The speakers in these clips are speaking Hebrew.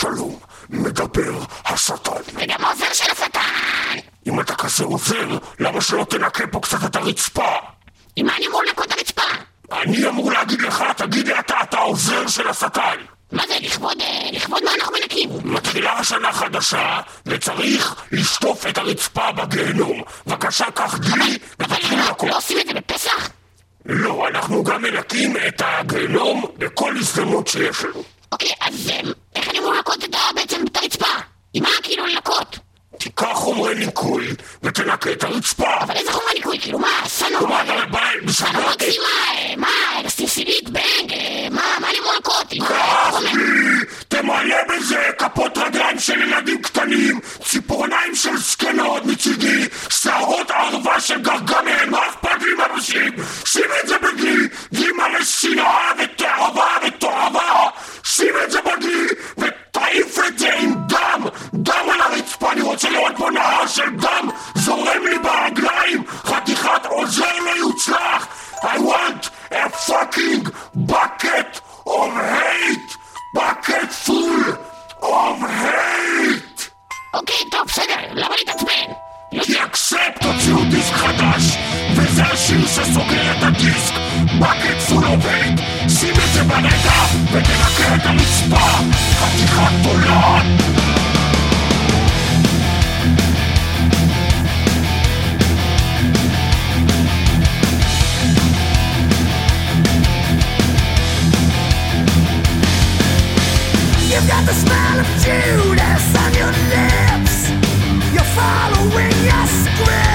שלום, מדבר השטן. וגם העוזר של השטן! אם אתה כזה עוזר, למה שלא תנקה פה קצת את הרצפה? עם מה אני אמור לנקות את הרצפה? אני אמור להגיד לך, תגיד לי אתה, אתה העוזר של השטן. מה זה, לכבוד, אה, לכבוד מה אנחנו מנקים? מתחילה השנה חדשה, וצריך לשטוף את הרצפה בגיהנום. בבקשה, קח דלי, ותתחיל לקום. לא עושים את זה בפסח? לא, אנחנו גם מנקים את הגיהנום בכל הזדמנות שיש לנו. אוקיי, אז אה, איך אני אמור לנקות את ה- בעצם את הרצפה? עם מה כאילו לנקות? תיקח חומרי ניקוי ותנקה את הרצפה. אבל איזה חומר ניקוי? כאילו מה, סנו? מה, אתה בא בשביל... סנורקסי מה? אה, מה? סילסילית? בנג? אה, מה? מה אני אמור לנקות? מה? קח לי! תמלא בזה כפות רגליים של ילדים קטנים, ציפורניים של זקנות מצידי, שערות ערווה של גרגמל, מה אכפת לי מהנשים? שים את זה בדלי, דלי מלא שנאה ותאווה את זה בדלי ותעיף את זה עם דם, דם על הרצפה, אני רוצה לראות פה נהר של דם זורם לי ברגליים, חתיכת עוזר לא יוצלח! I want a fucking bucket of hate! bucket full of hate! אוקיי, טוב, בסדר, למה להתעצבן? לא כי אקספט הוציאו דיסק חדש, וזה השיר שסוגר את הדיסק, bucket full of hate! שים את זה ברגע ותנקה את הרצפה, חתיכת תולעת! You've got the smell of Judas on your lips. Following your script,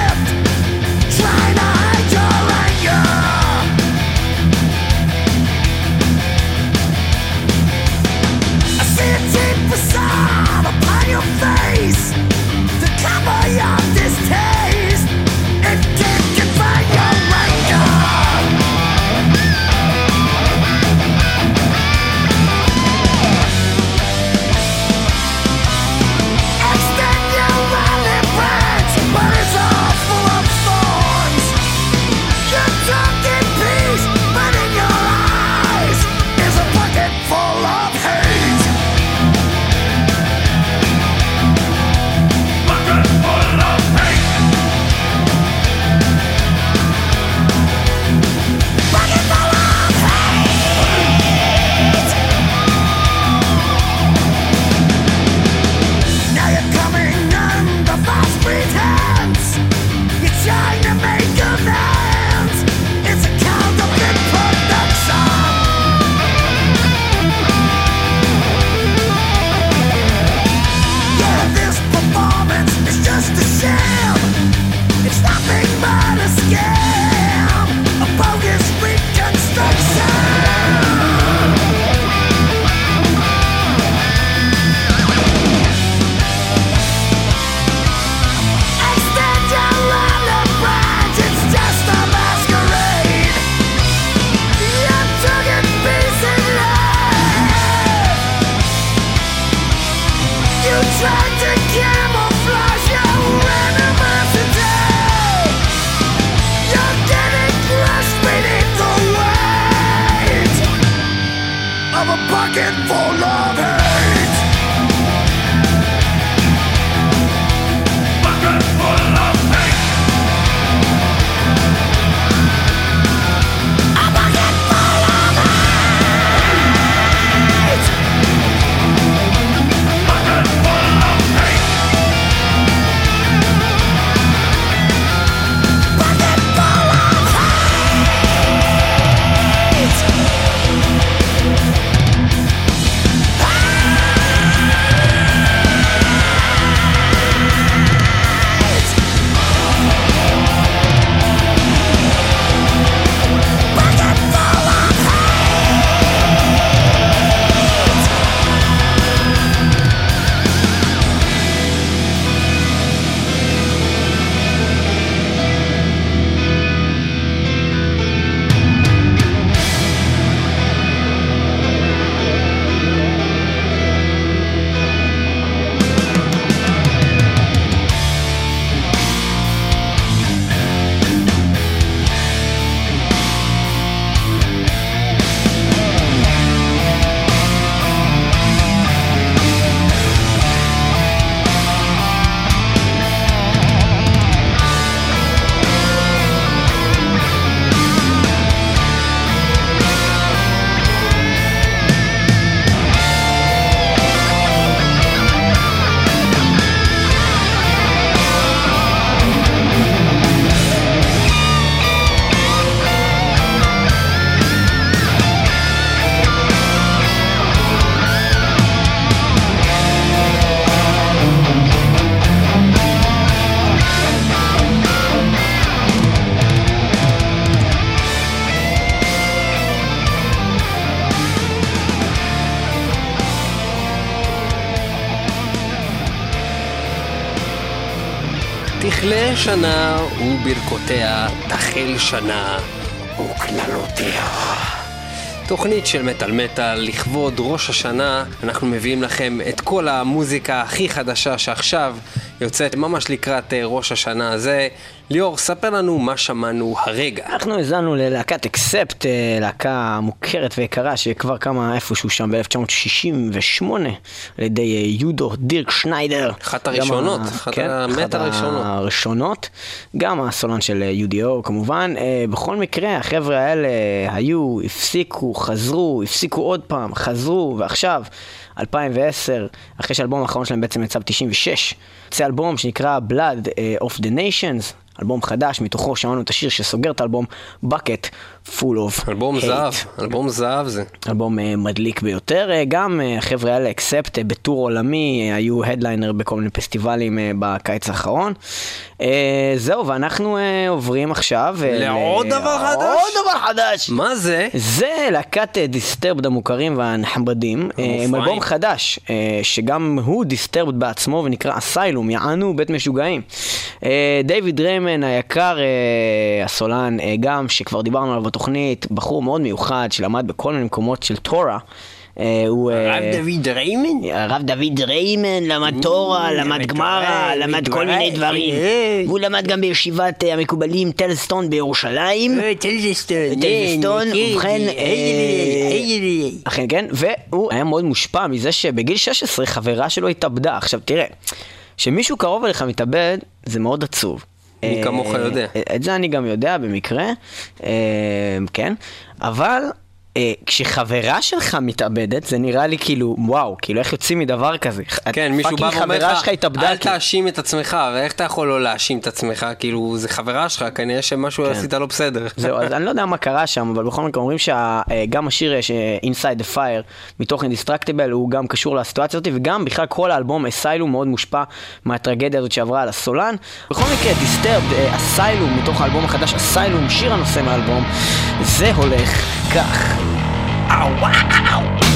שנה וברכותיה תחל שנה וקללותיה. תוכנית של מטאל מטאל, לכבוד ראש השנה, אנחנו מביאים לכם את כל המוזיקה הכי חדשה שעכשיו יוצאת ממש לקראת אה, ראש השנה הזה. ליאור, ספר לנו מה שמענו הרגע. אנחנו האזנו ללהקת אקספט, אה, להקה מוכרת ויקרה שכבר קמה איפשהו שם ב-1968 על ידי אה, יודו דירק שניידר. אחת הראשונות, ה- אחת כן, הראשונות. הראשונות, גם הסולן של UDO כמובן. אה, בכל מקרה, החבר'ה האלה היו, הפסיקו, חזרו, הפסיקו עוד פעם, חזרו, ועכשיו, 2010, אחרי שהאלבום האחרון שלהם בעצם יצא ב-96, יצא אלבום שנקרא Blood of the Nations. אלבום חדש, מתוכו שמענו את השיר שסוגר את האלבום, Bucket Full of אלבום Hate. זהב, אלבום זהב זה. אלבום אה, מדליק ביותר. אה, גם אה, החבר'ה האלה, אקספט, בטור עולמי, היו הדליינר בכל מיני פסטיבלים בקיץ האחרון. אה, זהו, ואנחנו אה, עוברים עכשיו... אה, לעוד דבר חדש? עוד דבר חדש! מה זה? זה להקת Disturbed המוכרים והנחמדים, עם. אלבום חדש, שגם הוא disturbed בעצמו ונקרא Asylum, יענו בית משוגעים. דיוויד דריימן היקר, הסולן, גם שכבר דיברנו עליו בתוכנית, בחור מאוד מיוחד שלמד בכל מיני מקומות של תורה. אה, הוא... אה, דוד דריימן? הרב דוד דריימן למד תורה, למד גמרא, למד כל מיני דברים. והוא למד גם בישיבת אה, המקובלים טלסטון בירושלים. טלזסטון, טלזסטון, ובכן, אה, אכן כן, והוא היה מאוד מושפע מזה שבגיל 16 חברה שלו התאבדה. עכשיו תראה, כשמישהו קרוב אליך מתאבד, זה מאוד עצוב. מי אה, כמוך יודע. את זה אני גם יודע במקרה, אה, כן, אבל... אה, כשחברה שלך מתאבדת, זה נראה לי כאילו, וואו, כאילו איך יוצאים מדבר כזה? כן, מישהו בא ואומר לך, אל כאילו. תאשים את עצמך, ואיך אתה יכול לא להאשים את עצמך? כאילו, זה חברה שלך, כנראה שמשהו עשית לא בסדר. זהו, אז אני לא יודע מה קרה שם, אבל בכל מקרה אומרים שגם השיר ש- Inside the Fire מתוך Indestructible הוא גם קשור לסיטואציה הזאת, וגם בכלל כל האלבום אסיילום מאוד מושפע מהטרגדיה הזאת שעברה על הסולן. בכל מקרה, Disturbed, אסיילום מתוך האלבום החדש, אסיילום, שיר הנושא מהאלבום, זה הולך כך. Release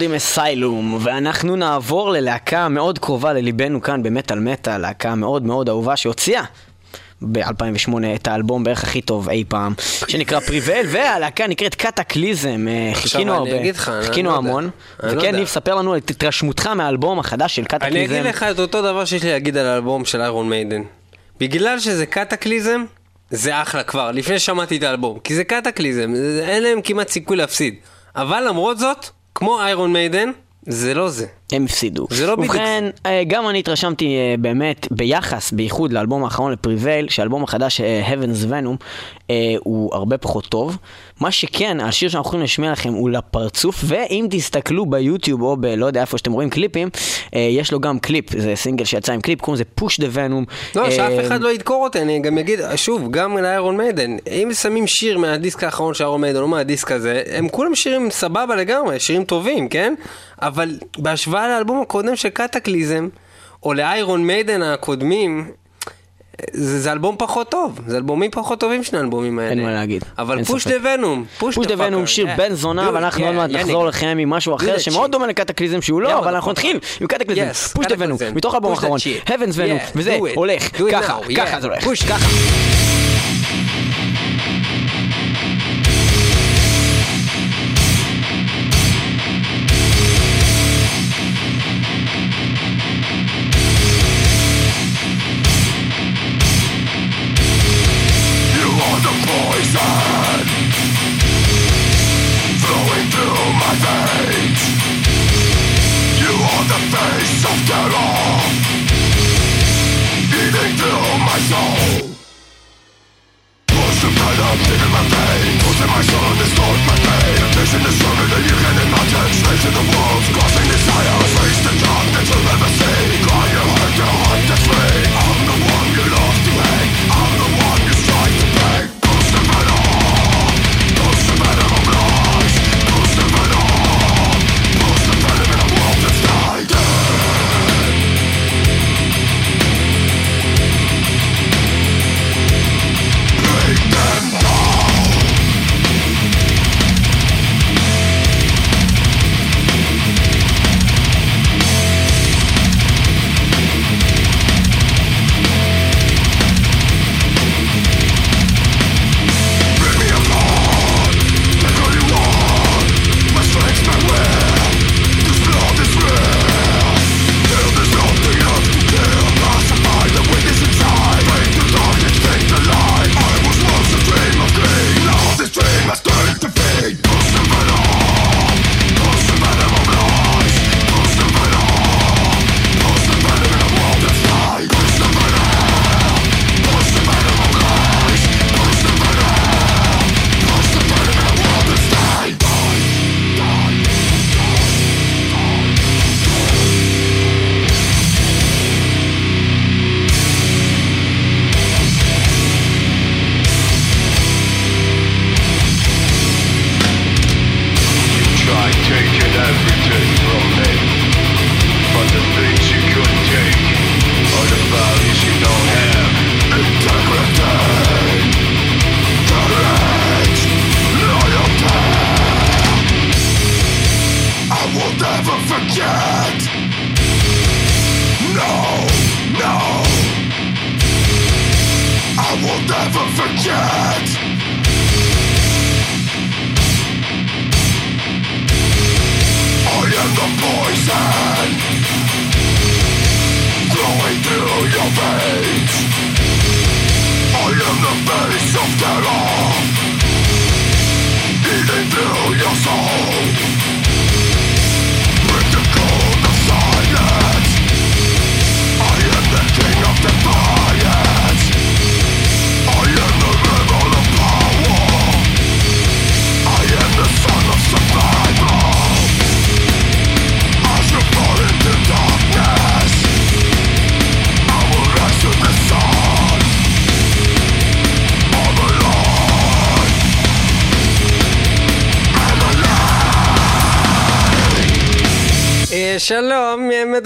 עם אסיילום, ואנחנו נעבור ללהקה מאוד קרובה לליבנו כאן במטאל מטאל, להקה מאוד מאוד אהובה שהוציאה ב-2008 את האלבום בערך הכי טוב אי פעם, שנקרא פריבל, והלהקה נקראת קטקליזם, אה, חיכינו אני הרבה, לך, אני חיכינו לא. המון, אני לא וכן. ניב, ספר לנו את התרשמותך מהאלבום החדש של אני קטקליזם. אגיד לך את אותו דבר שיש לי להגיד על האלבום של איירון מיידן. בגלל שזה קטקליזם, זה אחלה כבר, לפני ששמעתי את האלבום. כי זה קטקליזם, אין להם כמעט סיכוי להפסיד. אבל למרות זאת, כמו Iron Maiden, זה לא זה. הם הפסידו. זה לא בדיוק ובכן, אה, גם אני התרשמתי אה, באמת, ביחס, בייחוד לאלבום האחרון ל Prevail, שהאלבום החדש, אה, Heaven's Venom, הוא הרבה פחות טוב. מה שכן, השיר שאנחנו הולכים להשמיע לכם הוא לפרצוף, ואם תסתכלו ביוטיוב או ב... לא יודע איפה שאתם רואים קליפים, יש לו גם קליפ, זה סינגל שיצא עם קליפ, קוראים לזה Push the Venom. לא, שאף אחד לא ידקור אותי, אני גם אגיד, שוב, גם ל Iron Maiden, אם שמים שיר מהדיסק האחרון של Iron Maiden, או מהדיסק הזה, הם כולם שירים סבבה לגמרי, שירים טובים, כן? אבל בהשוואה לאלבום הקודם של Kataklysm, או ל Iron Maiden הקודמים, זה, זה אלבום פחות טוב, זה אלבומים פחות טובים שני האלבומים האלה. אין מה להגיד, אבל Push. the Venom, Push the Venom, שיר בן זונה, ואנחנו עוד מעט נחזור לכם עם משהו אחר שמאוד. דומה ל Kataklysm שהוא Yeah, לא, אבל. אנחנו נתחיל עם Kataklysm, Push the Venom. מתוך האלבום האחרון. Heaven's Venom, Yeah, וזה. הולך ככה, ככה yeah. זה הולך. ככה.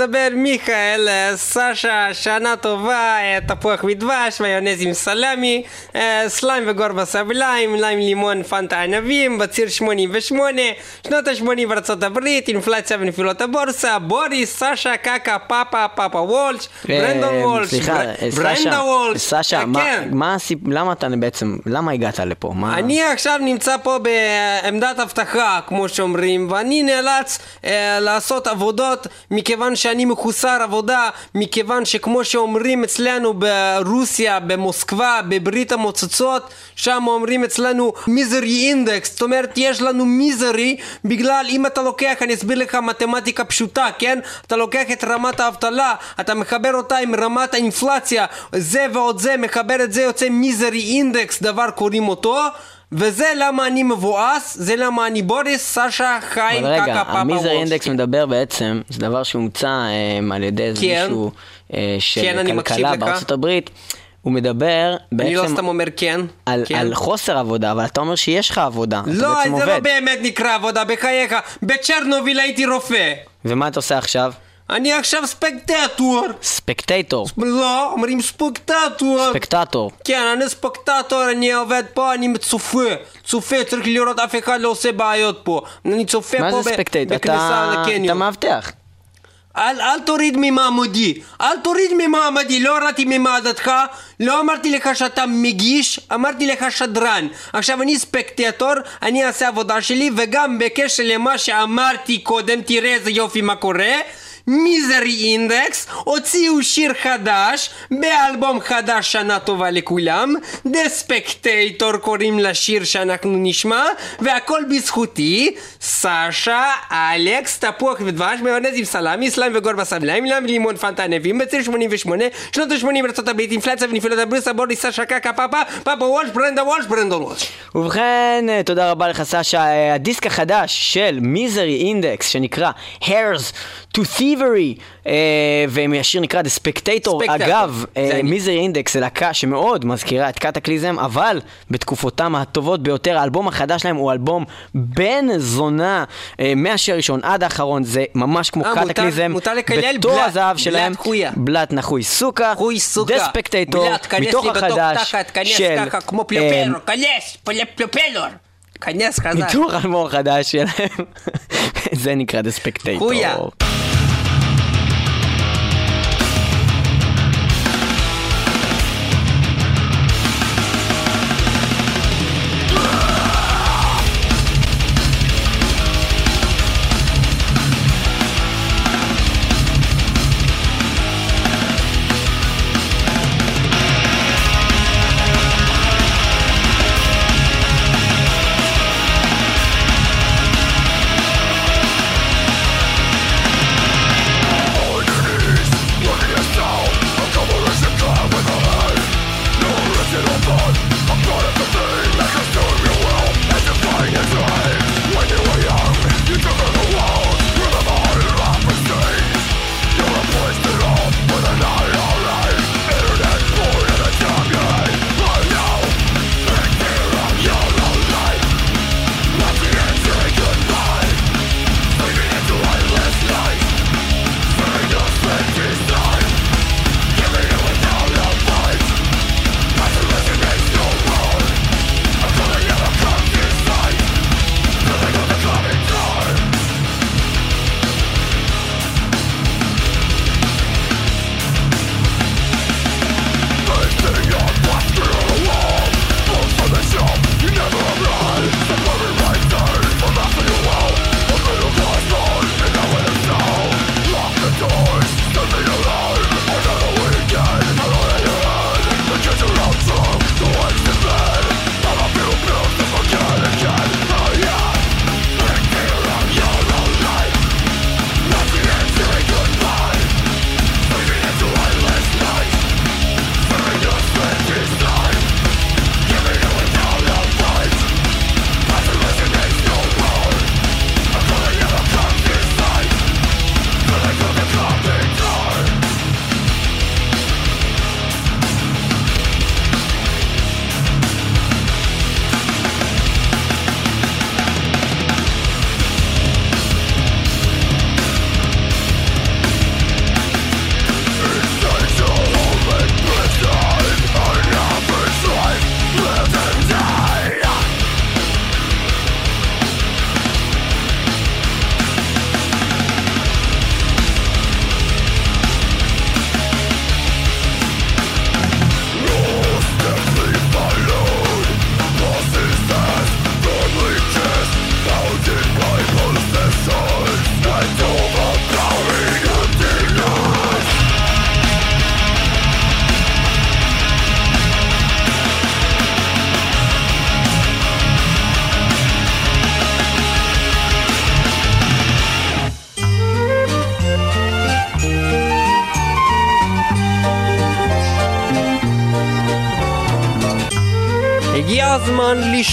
שלום, מדבר מיכאל, אה, סשה, שנה טובה, אה, תפוח מדבש, מיונז עם סלמי, אה, סליים וגור בסבליים, ליים לימון פנטה ענבים, בציר 88, שנות ה-80 בארצות הברית, אינפלציה ונפילות הבורסה, בוריס, סשה, קקה, פאפה, פאפה וולש, ברנדון אה, וולש, סליחה, בר- ברנדה וולש, סשה, מה- כן. מה הסיפ... למה אתה בעצם, למה הגעת לפה? אני עכשיו נמצא פה בעמדת אבטחה, כמו שאומרים, ואני נאלץ לעשות עבודות מכיוון שאני מחוסר עבודה, מכיוון שכמו שאומרים אצלנו ברוסיה, במוסקבה, בברית המוצצות, שם אומרים אצלנו מיזרי אינדקס, זאת אומרת יש לנו מיזרי בגלל אם אתה לוקח, אני אסביר לך מתמטיקה פשוטה, כן? אתה לוקח את רמת האבטלה, אתה מחבר אותה עם רמת האינפלציה, זה ועוד זה, מחבר את זה יוצא מיזרי אינדקס, דבר קוראים אותו וזה למה אני מבואס, זה למה אני בוריס, סשה, חיים, אבל רגע, קקה, פאפה, המיזר וולשטיין. אינדקס מדבר בעצם, זה דבר שהומצא אה, על ידי איזה כן. מישהו אה, של כן, כלכלה. בארצות הברית. הוא מדבר אני לא בעצם סתם אומר כן. על, כן. על חוסר עבודה, אבל אתה אומר שיש לך עבודה. לא, בעצם זה לא עובד. באמת נקרא עבודה, בחייך. בצ'רנוביל הייתי רופא. ומה אתה עושה עכשיו? אני עכשיו ספקטטור. ספקטטור. לא, אומרים ספקטטור. ספקטטור. כן, אני ספקטטור, אני עובד פה, אני צופה. צופה, צריך לראות, אף אחד לא עושה בעיות פה. אני צופה פה? בכניסה אתה, אתה לקניון. מאבטח. אל, אל תוריד ממעמדי, אל תוריד ממעמדי, לא הורדתי ממעמדתך, לא אמרתי לך שאתה מגיש, אמרתי לך שדרן. עכשיו אני ספקטטור, אני אעשה עבודה שלי, וגם בקשר למה שאמרתי קודם, תראה איזה יופי מה קורה. מיזרי אינדקס הוציאו שיר חדש באלבום חדש שנה טובה לכולם The Spectator קוראים לשיר שאנחנו נשמע והכל בזכותי סשה, אלכס, תפוח ודבש, מיונז עם סלמי, סליים וגור בסבליים, להם לימון פנטה ענבים בציר 88 שנות ה-80 בארצות הברית אינפלציה ונפילות הבריסה בוריס סשה קקה פאפה פאפה וולש ברנדה וולש ברנדון וולש ובכן, תודה רבה לך. אה, הדיסק החדש של מיזרי אינדקס שנקרא Hairs to Thievery, אה, והשיר נקרא The Spectator. Spectator, אגב. מיזרי אינדקס זה להקה שמאוד מזכירה את קטקליזם, אבל בתקופותם הטובות ביותר, האלבום החדש שלהם הוא אלבום בן זונה, אה, מהשיר הראשון עד האחרון, זה ממש כמו אה, מותר- קטקליזם. מותר לקלל בתור בלת- הזהב בלת שלהם, חויה. בלת נחוי סוכה, חוי סוכה The Spectator, בלת, מתוך החדש תחת, של... ככה כמו אה, פלופלור כנס פלופלור כנס חזק מתוך האלבום החדש שלהם, זה נקרא The Spectator.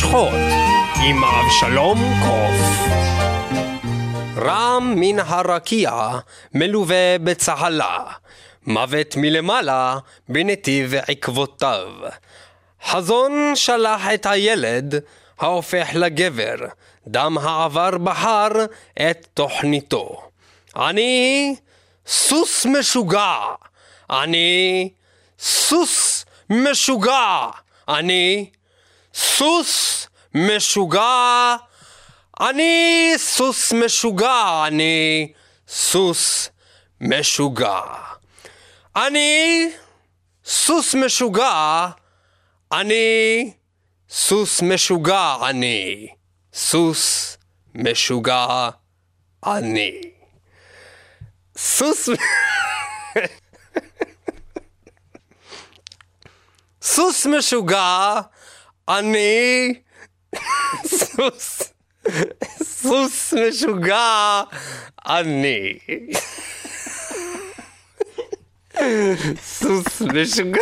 לשחוט עם אבשלום קוף. רם מן הרקיע מלווה בצהלה, מוות מלמעלה בנתיב עקבותיו. חזון שלח את הילד ההופך לגבר, דם העבר בחר את תוכניתו. אני סוס משוגע, אני סוס משוגע, אני סוס משוגע, אני סוס משוגע, אני סוס משוגע. אני סוס משוגע, אני סוס משוגע, אני סוס משוגע, אני. סוס... סוס משוגע, אני... סוס... סוס משוגע, אני. סוס משוגע.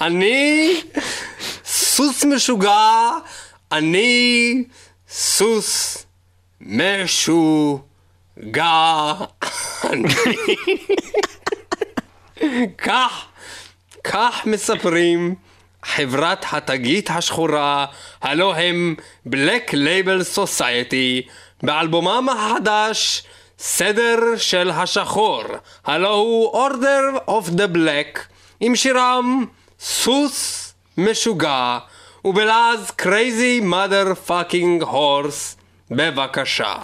אני סוס משוגע, אני סוס משוגע. אני. כך, כך מספרים חברת התגית השחורה, הלא הם Black Label Society, באלבומם החדש סדר של השחור, הלא הוא Order of the Black, עם שירם סוס משוגע, ובלעז Crazy Mother Fucking Horse, בבקשה.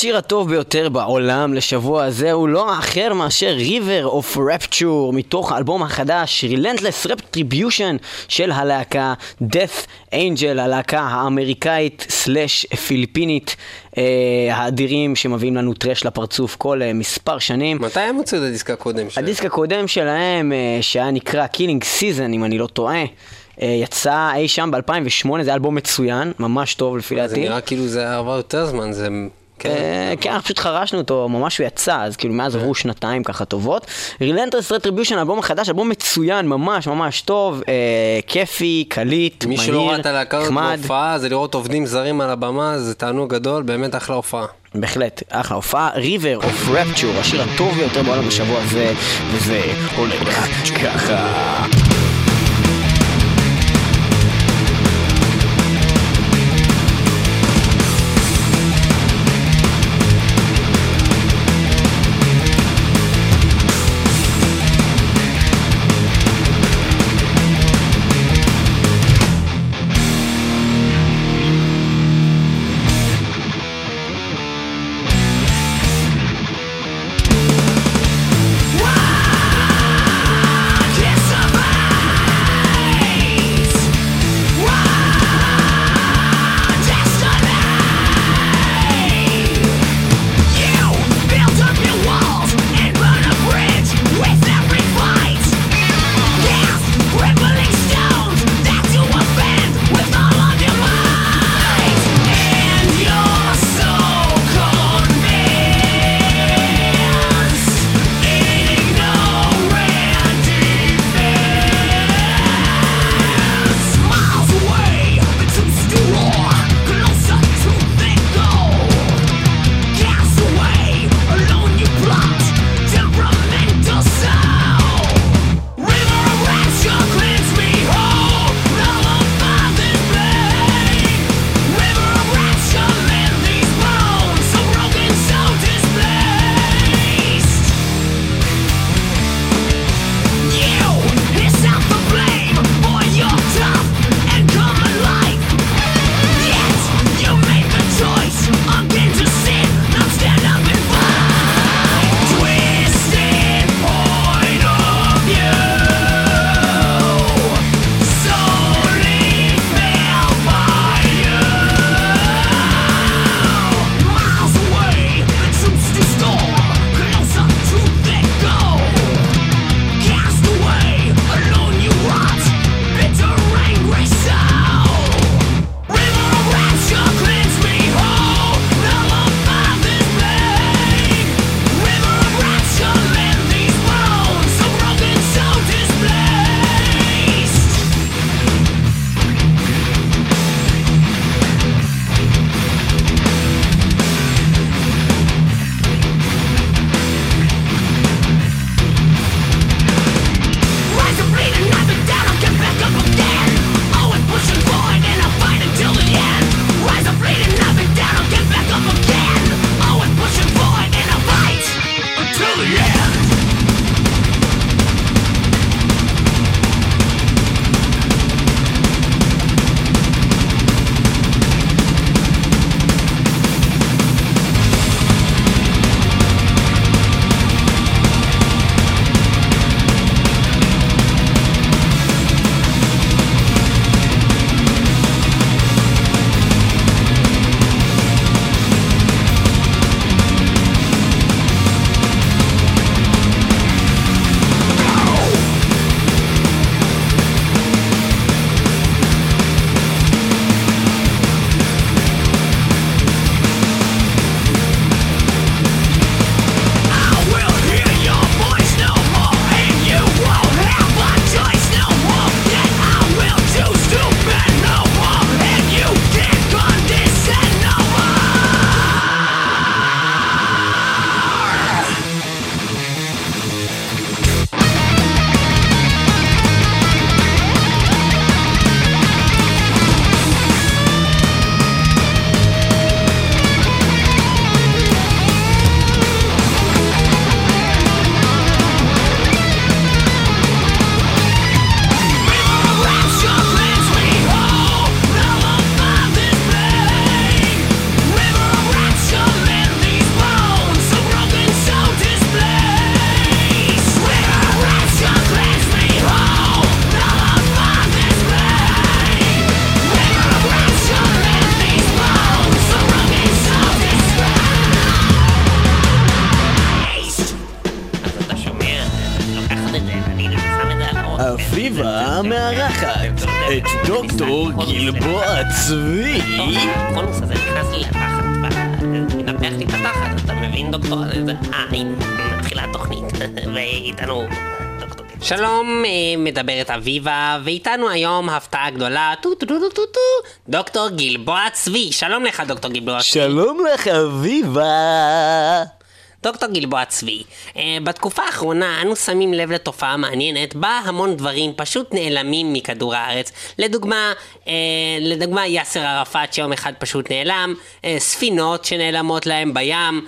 השיר הטוב ביותר בעולם לשבוע הזה הוא לא אחר מאשר River of Rapture מתוך האלבום החדש Relentless Retribution של הלהקה Death Angel, הלהקה האמריקאית סלאש פיליפינית אה, האדירים שמביאים לנו טרש לפרצוף כל אה, מספר שנים. מתי הם הוציאו את הדיסק הקודם שלהם? הדיסק הקודם שלהם, אה, שהיה נקרא Killing Season, אם אני לא טועה, יצא אי שם ב-2008, זה אלבום מצוין, ממש טוב לפי זה דעתי. נראה כאילו זה עבר יותר זמן, זה... אה, כן, אנחנו פשוט חרשנו אותו, ממש הוא יצא, אז כאילו מאז עברו שנתיים ככה טובות. רילנטרס רטריביושן, אלבום החדש, אלבום מצוין, ממש ממש טוב, אה, כיפי, קליט, מי מהיר, שלא ראה את הלהקה הזאת נחמד. בהופעה, זה לראות עובדים זרים על הבמה, זה תענוג גדול, באמת אחלה הופעה. בהחלט, אחלה הופעה, River of Rapture, השיר הטוב ביותר בעולם בשבוע הזה, וזה הולך ככה. מדברת אביבה, ואיתנו היום הפתעה גדולה, טו טו טו טו טו טו, דוקטור גלבוע צבי. שלום לך, דוקטור גלבוע צבי. שלום לך אביבה. דוקטור גלבוע צבי, אה, בתקופה האחרונה אנו שמים לב לתופעה מעניינת בה המון דברים פשוט נעלמים מכדור הארץ. לדוגמה, אה, לדוגמה יאסר ערפאת שיום אחד פשוט נעלם, אה, ספינות שנעלמות להם בים,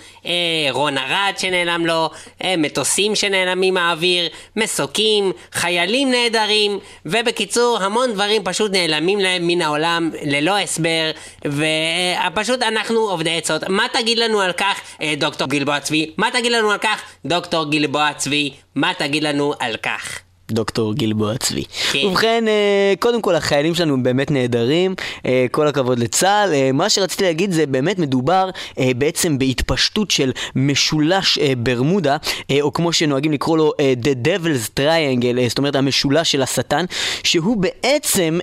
רון ארד שנעלם לו, מטוסים שנעלמים מהאוויר, מסוקים, חיילים נהדרים, ובקיצור המון דברים פשוט נעלמים להם מן העולם ללא הסבר, ופשוט אנחנו עובדי עצות. מה תגיד לנו על כך, דוקטור גלבוע צבי? מה תגיד לנו על כך, דוקטור גלבוע צבי? מה תגיד לנו על כך? דוקטור גלבוע צבי. כן. ובכן, אה, קודם כל החיילים שלנו באמת נהדרים, אה, כל הכבוד לצה"ל. אה, מה שרציתי להגיד זה באמת מדובר בעצם בהתפשטות של משולש ברמודה, או כמו שנוהגים לקרוא לו The Devil's Triangle, זאת אומרת המשולש של השטן, שהוא בעצם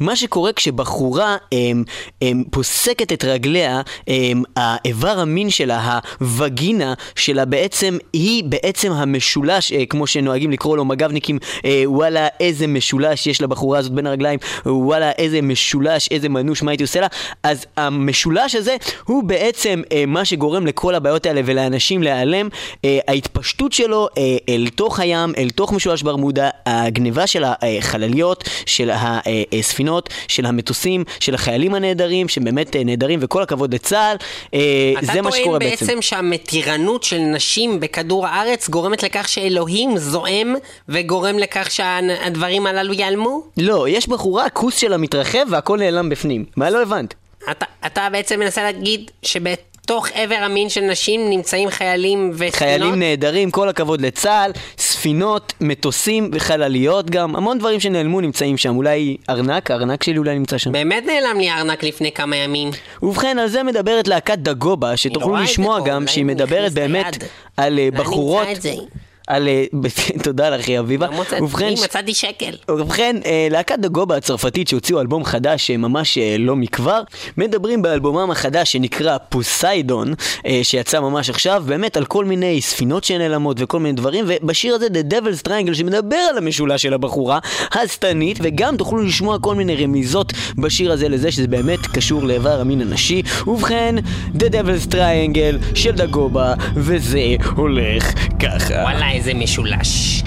מה שקורה כשבחורה פוסקת את רגליה, האיבר המין שלה, הווגינה שלה בעצם, היא בעצם המשולש, כמו שנוהגים לקרוא לו מג"בניקים, אה, וואלה איזה משולש יש לבחורה הזאת בין הרגליים, וואלה איזה משולש, איזה מנוש, מה הייתי עושה לה? אז המשולש הזה הוא בעצם אה, מה שגורם לכל הבעיות האלה ולאנשים להיעלם, אה, ההתפשטות שלו אה, אל תוך הים, אל תוך משולש ברמודה, הגניבה של החלליות, של הספינות, של המטוסים, של החיילים הנהדרים, שהם באמת אה, נהדרים, וכל הכבוד לצה"ל, אה, זה מה שקורה אתה טוען בעצם. בעצם שהמתירנות של נשים בכדור הארץ גורמת לכך שאלוהים זועם וגורם לכך שהדברים הללו ייעלמו? לא, יש בחורה, הכוס שלה מתרחב והכל נעלם בפנים. מה לא הבנת? אתה, אתה בעצם מנסה להגיד שבתוך עבר המין של נשים נמצאים חיילים וספינות? חיילים נהדרים, כל הכבוד לצה"ל, ספינות, מטוסים וחלליות גם, המון דברים שנעלמו נמצאים שם, אולי ארנק, הארנק שלי אולי נמצא שם. באמת נעלם לי הארנק לפני כמה ימים. ובכן, על זה מדברת להקת דגובה, שתוכלו לשמוע גם שהיא מדברת באמת ליד. על אה, בחורות... על... אה, תודה לך, אביבה. לא מוצאת, ובכן, אני מצאתי שקל. ובכן, אה, להקת דגובה הצרפתית שהוציאו אלבום חדש אה, ממש לא מכבר, מדברים באלבומם החדש שנקרא פוסיידון, שיצא ממש עכשיו, באמת על כל מיני ספינות שנעלמות וכל מיני דברים, ובשיר הזה The Devil's Triangle שמדבר על המשולש של הבחורה השטנית, וגם תוכלו לשמוע כל מיני רמיזות בשיר הזה לזה שזה באמת קשור לאיבר המין הנשי. ובכן, The Devil's Triangle של דגובה, וזה הולך ככה. וואלה, איזה משולש.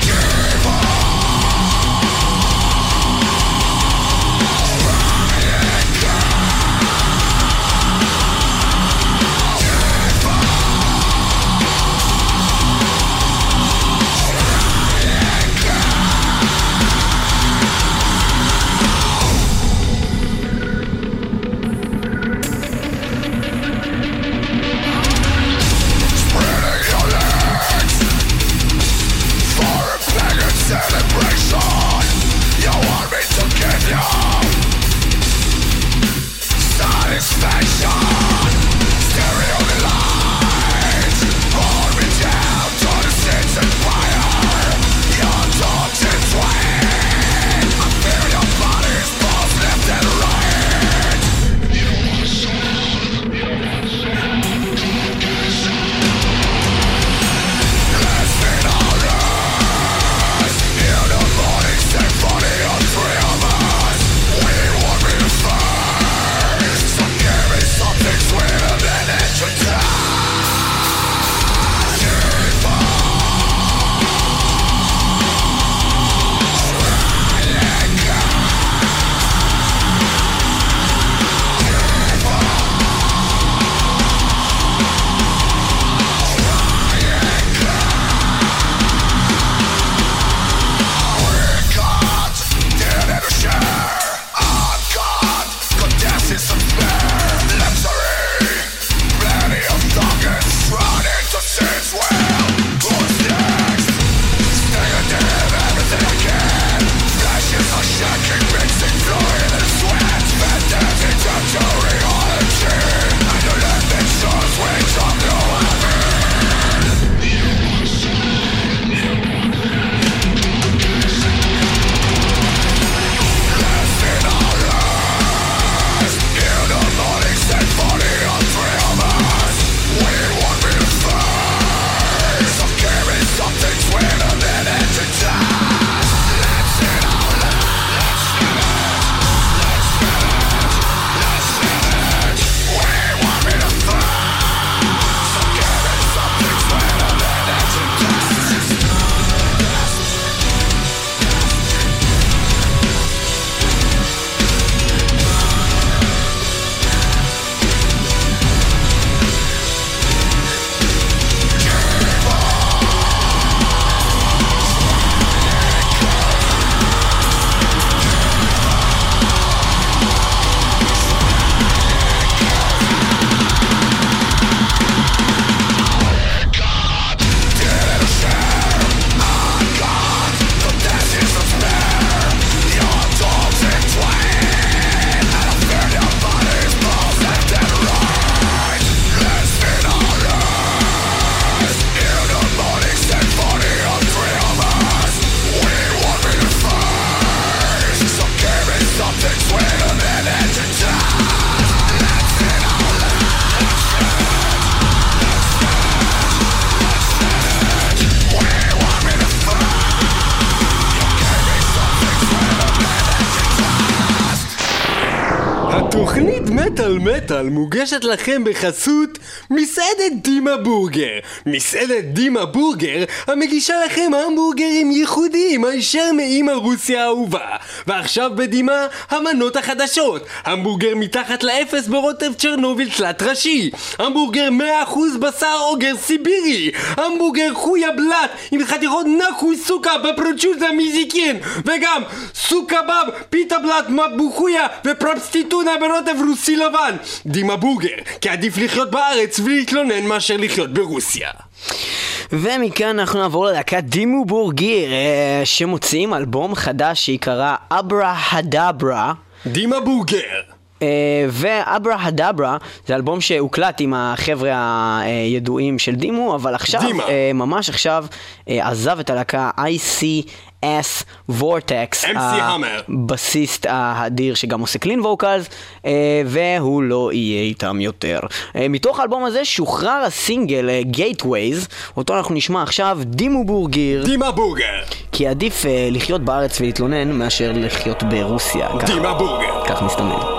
מטאל מוגשת לכם בחסות מסעדת דימה בורגר. מסעדת דימה בורגר המגישה לכם המבורגרים ייחודיים הישר מאימא רוסיה האהובה. ועכשיו בדימה המנות החדשות. המבורגר מתחת לאפס ברוטב צ'רנוביל תלת ראשי. המבורגר 100% בשר אוגר סיבירי. המבורגר חויה בלט עם חתיכות נחוי סוכה בפרוצ'וזה מזיקין. וגם סוכבב, פיתה בלט, מבוכויה ופרפסטיטונה ברוטב רוסי לבן. דימה בורגר, כי עדיף לחיות בארץ ולהתלונן מאשר לחיות ברוסיה. ומכאן אנחנו נעבור ללהקת דימו בורגיר, שמוציאים אלבום חדש שיקרא אברה הדברה. דימה בורגר. אה, ואברה הדברה זה אלבום שהוקלט עם החבר'ה הידועים של דימו, אבל עכשיו. אה, ממש עכשיו, אה, עזב את הלהקה ICS MC המר. הבסיסט האדיר שגם עושה קלין ווקלס, אה, והוא לא יהיה איתם יותר. אה, מתוך האלבום הזה שוחרר הסינגל אה, Gateways, אותו אנחנו נשמע עכשיו, דימו בורגיר, דימה בורגר. כי עדיף אה, לחיות בארץ ולהתלונן מאשר לחיות ברוסיה. דימה בורגר. כך מסתמן.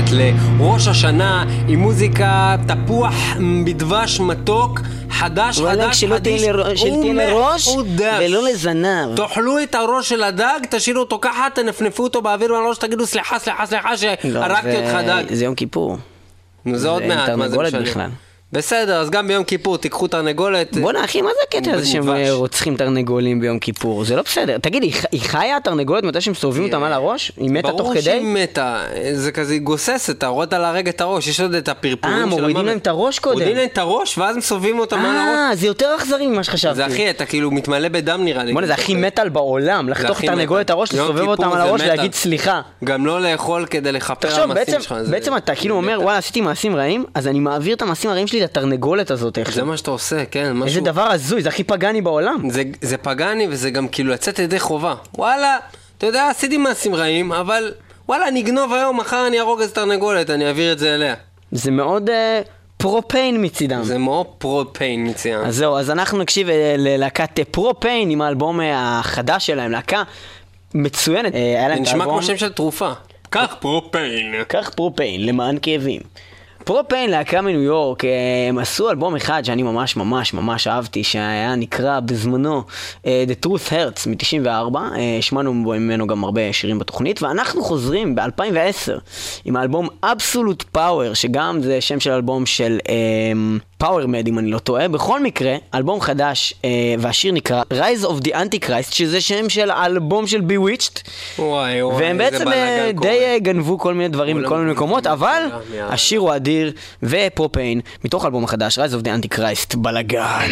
מיוחדת לראש השנה עם מוזיקה תפוח בדבש מתוק, חדש, חדש, חדיש, לראש ומחודש. ולא לזנב. תאכלו את הראש של הדג, תשאירו אותו ככה, תנפנפו אותו באוויר מהראש, תגידו סליחה, סליחה, סליחה לא, שהרגתי אותך דג. זה יום כיפור. נו, זה עוד מעט, מה זה משנה? בסדר, אז גם ביום כיפור תיקחו תרנגולת. בואנה אחי, מה זה הקטע הזה שהם. אה, רוצחים תרנגולים ביום כיפור? זה לא בסדר. תגיד, היא חיה התרנגולת מתי שהם מסובבים אותם על הראש? היא מתה תוך ברור כדי? שהיא מתה, זה כזה היא גוססת, רואה אותה להרג את הראש, יש עוד את הפרפורים של אה, המוות. מורידים להם את הראש קודם. מורידים להם את הראש, ואז מסובבים אותם מעל הראש. אה, זה יותר אכזרי ממה שחשבתי. זה הכי, אתה כאילו מתמלא בדם נראה לי. בוא'נה, זה הכי מטאל בעולם, לחתוך תרנגולת את. הראש, לסובב אותם על זה הראש מטאל. ולהגיד סליחה. גם לא לאכול כדי לכפר על תחשוב, המעשים בעצם, שלך. זה- בעצם אתה כאילו אומר, וואלה, עשיתי מעשים רעים, אז אני מעביר את המעשים הרעים שלי לתרנגולת הזאת זה איכשהו. מה שאתה עושה, כן, משהו... איזה דבר הזוי, זה הכי פגאני בעולם. זה, זה פגאני וזה גם כאילו לצאת ידי חובה. וואלה, אתה יודע, עשיתי מעשים רעים, אבל וואלה, אני אגנוב היום, מחר אני אהרוג איזה תרנגולת, אני אעביר את זה אליה. זה מאוד אה, Pro-Pain מצידם. זה מאוד Pro-Pain מצוין. אז זהו, אז אנחנו נקשיב אה, ללהקת אה, Pro-Pain עם האלבום החדש שלהם, להקה מצוינת. זה את נשמע כמו שם של תרופה. קח Pro-Pain. קח Pro-Pain למען כאבים. Pro-Pain, להקה מניו יורק, אה, הם עשו אלבום אחד שאני ממש ממש ממש אהבתי, שהיה נקרא בזמנו אה, The Truth Hurts מ-94, שמענו ממנו גם הרבה שירים בתוכנית, ואנחנו חוזרים ב-2010 עם האלבום Absolute Power, שגם זה שם של אלבום של פאוור מד אם אני לא טועה, בכל מקרה, אלבום חדש, אה, והשיר נקרא Rise of the Antichrist, שזה שם של האלבום של Bewitched. וואי וואי, והם בעצם אה. די אה, גנבו כל מיני דברים מכל מיני מקומות, אבל. השיר הוא אדיר, ופרופיין, מתוך האלבום החדש, Rise of the Antichrist, בלאגן.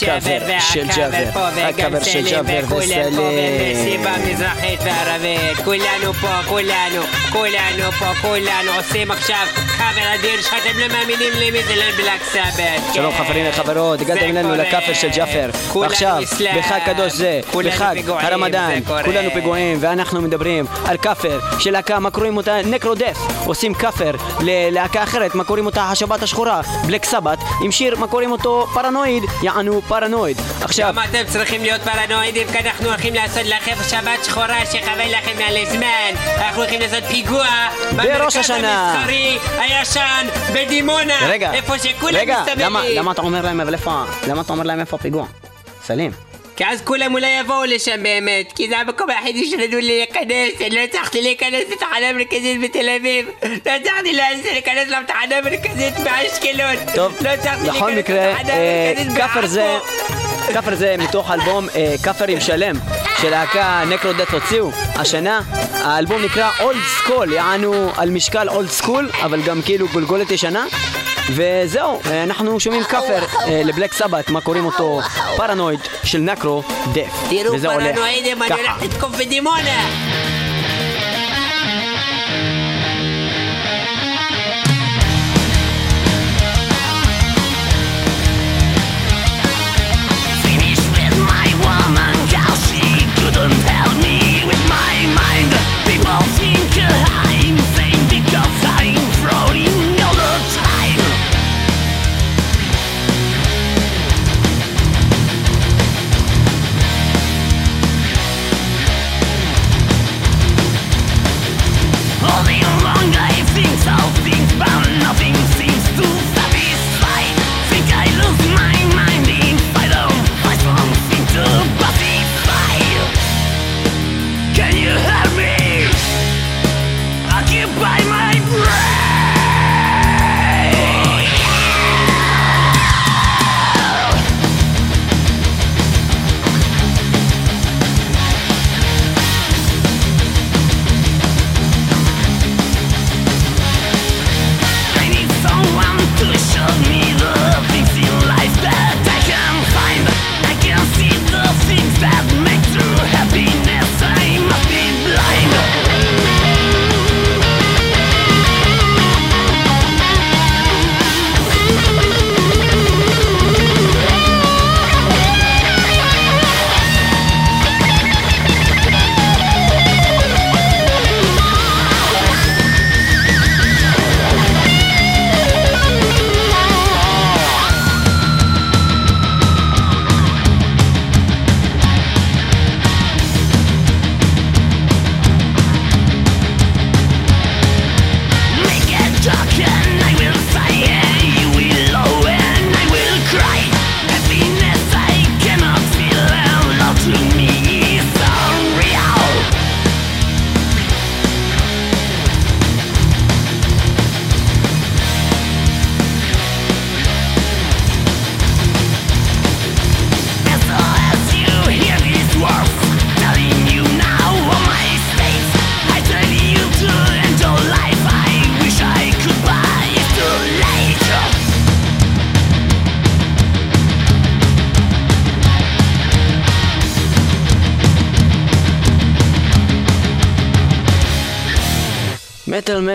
ג'אבר, הנה הקאבר הג'אבר של והקאבר ג'אבר, פה, וגם הקאבר של סלים, ג'אבר וכולם פה, וסלים. ומסיבה מזרחית וערבית, כולנו פה, כולנו, כולנו פה, כולנו עושים עכשיו קאבר אדיר שאתם לא מאמינים לי מי זה לבלק סבת. שלום חברים וחברות, הגעתם אלינו לכאפר של ג'אפר. ועכשיו, בחג קדוש זה, בחג הרמדאן, כולנו פיגועים, ואנחנו מדברים על כאפר של להקה, מה קוראים אותה? נקרודף. עושים כאפר ללהקה אחרת, מה קוראים אותה? השבת השחורה, בלק סבת, עם שיר, מה קוראים אותו? פרנואיד, יענו פרנואיד. עכשיו, גם אתם צריכים להיות פרנואידים כי אנחנו הולכים לעשות לכם שבת שחורה שחבל לכם על הזמן אנחנו הולכים לעשות פיגוע במרכז השנה. המסחרי הישן בדימונה רגע, איפה שכולם רגע, מסתובבים למה, למה אתה אומר להם, אבל איפה, למה אתה אומר להם איפה הפיגוע? סלים. כי אז כולם אולי יבואו לשם באמת כי זה המקום היחידי שנתנו לי להיכנס אני לא הצלחתי להיכנס לתחנה המרכזית בתל אביב לא הצלחתי להיכנס לתחנה המרכזית באשקלון טוב, לא הצלחתי בכל להיכנס מקרה, לתחנה אה, המרכזית כאפר זה, בעכו. כאפר זה מתוך אלבום אה, כאפרים שלם של להקה נקרודט הוציאו השנה. האלבום נקרא אולד סקול, יענו על משקל אולד סקול, אבל גם כאילו גולגולת ישנה. וזהו, אה, אנחנו שומעים כאפר אה, לבלק סבת, מה קוראים אותו פרנויד של נקרו דף. תראו פרנואידים, אני. הולך לתקוף בדימונה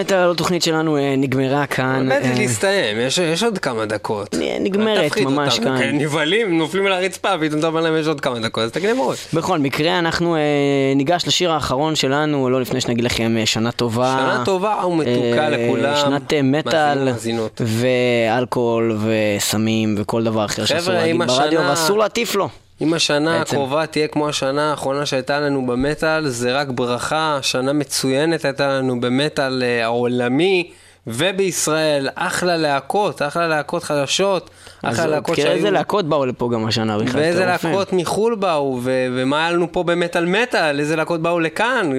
מטאל, התוכנית שלנו אה, נגמרה כאן. עומדת אה, להסתיים, יש- עוד כמה דקות. נ- נגמרת ממש כאן. כן, נבהלים, נופלים על הרצפה, פתאום אתה אומר להם יש עוד כמה דקות, אז תגנבו. בכל מקרה, אנחנו אה, ניגש לשיר האחרון שלנו, לא לפני שנגיד לכם אה, שנה טובה. שנה טובה ומתוקה אה, לכולם. שנת אה, מטאל. ואלכוהול וסמים וכל דבר אחר שאסור להגיד ברדיו, ואסור להטיף לו. אם השנה בעצם. הקרובה תהיה כמו השנה האחרונה שהייתה לנו במטאל, זה רק ברכה, שנה מצוינת הייתה לנו במטאל אה, העולמי ובישראל, אחלה להקות, אחלה להקות חדשות, אחלה להקות תראה איזה שהיו... להקות באו לפה גם השנה, בכלל. ואיזה רופא. להקות מחו"ל באו, ו- ומה היה לנו פה במטאל מטאל, איזה להקות באו לכאן,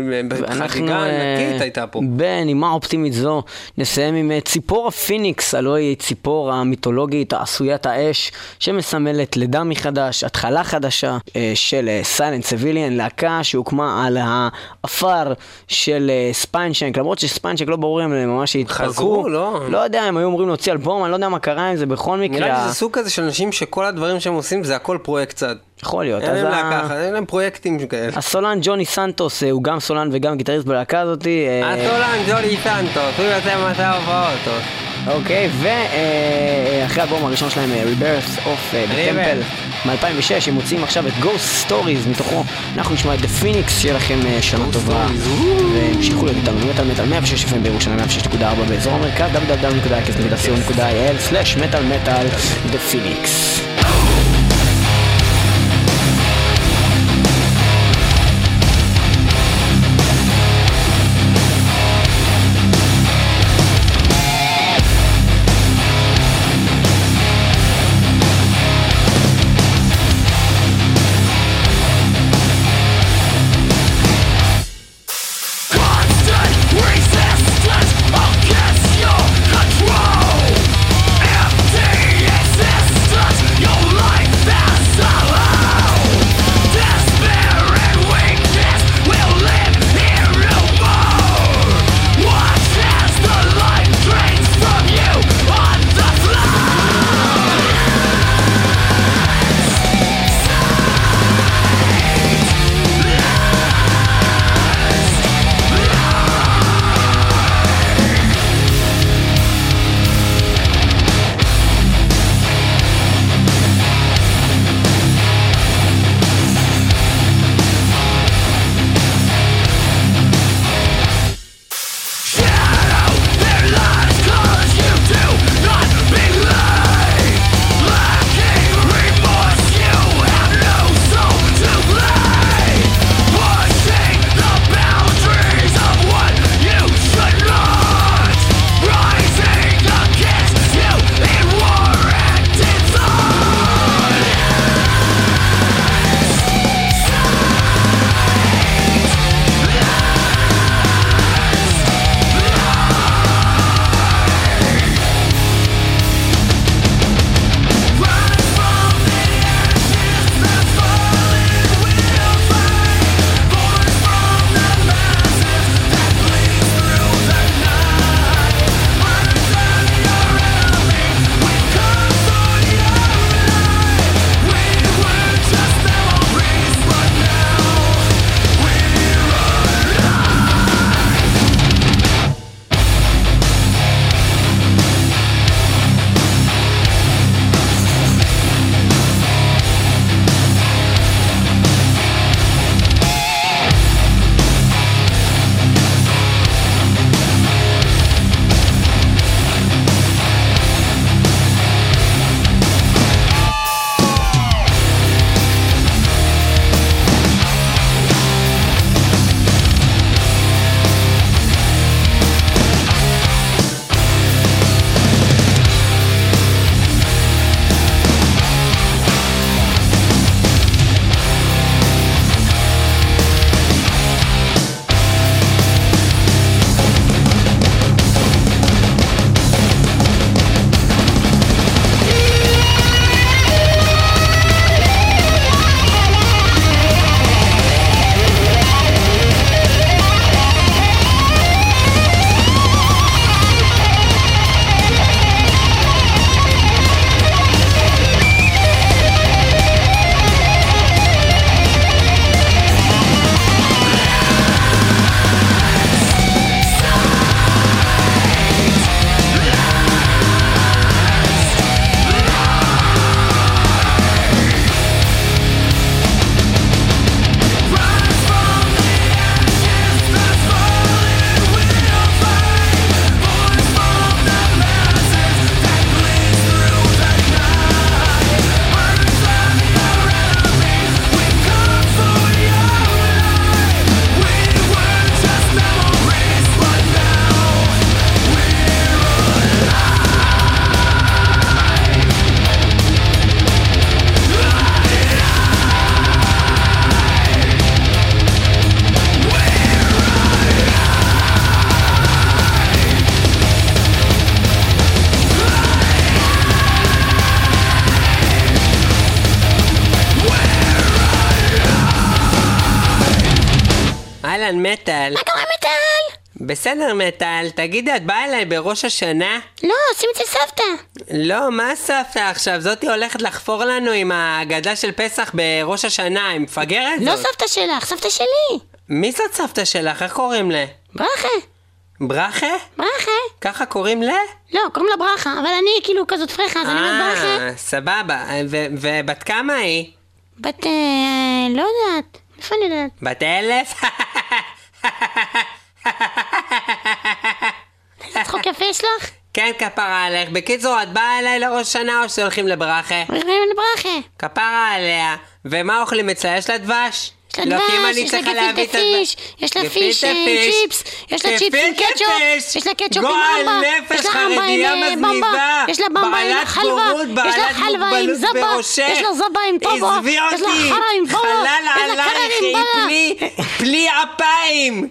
חגיגה אה, ענקית הייתה פה. בנימה אופטימית זו, נסיים עם אה, ציפור הפיניקס, הלוא היא ציפור המיתולוגית העשוית האש, שמסמלת לידה מחדש, התחלה חדשה אה, של Silent Civilian, להקה שהוקמה על העפר של Spineshank, למרות ש Spineshank לא ברור אם הם ממש התפרקו חזרו, לא? לא יודע, הם היו אמורים להוציא אלבום, אני לא יודע מה קרה עם זה, בכל מקרה... שזה סוג כזה של אנשים שכל הדברים שהם עושים זה הכל פרויקט צד. יכול להיות. אין להם להקה, אין להם פרויקטים כאלה. הסולן ג'וני סנטוס אה, הוא גם סולן וגם גיטריסט בלהקה הזאתי. אה, הסולן ג'וני סנטוס, הוא יוצא מסע הופעות. אוקיי, ואחרי האלבום הראשון שלהם, אה, Rebirth of אה, the Temple, מ-2006, הם מוציאים עכשיו את Ghost Stories, מתוכו אנחנו נשמע את The Phoenix, שיהיה לכם אה, שנה טובה. והמשיכו להיות איתנו מטאל מטאל 106 FM בירושלים 106.4 באזור המרכז, www.co.il/מטאל מטאל The Phoenix. בסדר, מטל, תגידי, את באה אליי בראש השנה? לא, שים אצל סבתא. לא, מה סבתא עכשיו? זאתי הולכת לחפור לנו עם ההגדה של פסח בראש השנה, היא מפגרת לא זאת. סבתא שלך, סבתא שלי. מי זאת סבתא שלך? איך קוראים לה? ברכה, ברכה? ברכה. ככה קוראים לה? לא, קוראים לה ברכה, אבל אני כאילו כזאת פרחה, אז אני אומרת ברכה. אה, סבבה. ו- ובת כמה היא? בת... אה, לא יודעת. איפה אני יודעת? בת אלף? צחוק יפה יש לך? כן, כפרה עליך. בקיצור, את באה אליי לראש שנה או שהולכים לברכה? אומרים לברכה. כפרה עליה. ומה אוכלים אצלה? יש לה דבש? יש לה לא, דבש, יש לה גפילטה פיש, יש לה פיש אה, צ'יפס, יש לה צ'יפס עם קטשופ, יש לה קטשופ עם נפש, יש לה רמבה עם אה, במבה, יש לה במבה עם חלבה, יש לה חלבה עם זבה. יש לה זבה עם עזבי יש לה חרא עם בובה, יש לה עלייך, עם. פלי, פלי אפיים,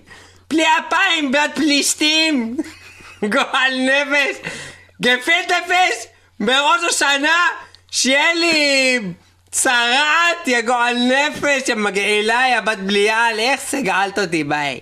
פלי אפיים, בת פלישתים, גועל נפש, גפילטה פיש, בראש השנה, שיהיה לי צרעת, יא גועל נפש, יא מגעילה, יא בת בליעל, איך סגלת אותי, ביי.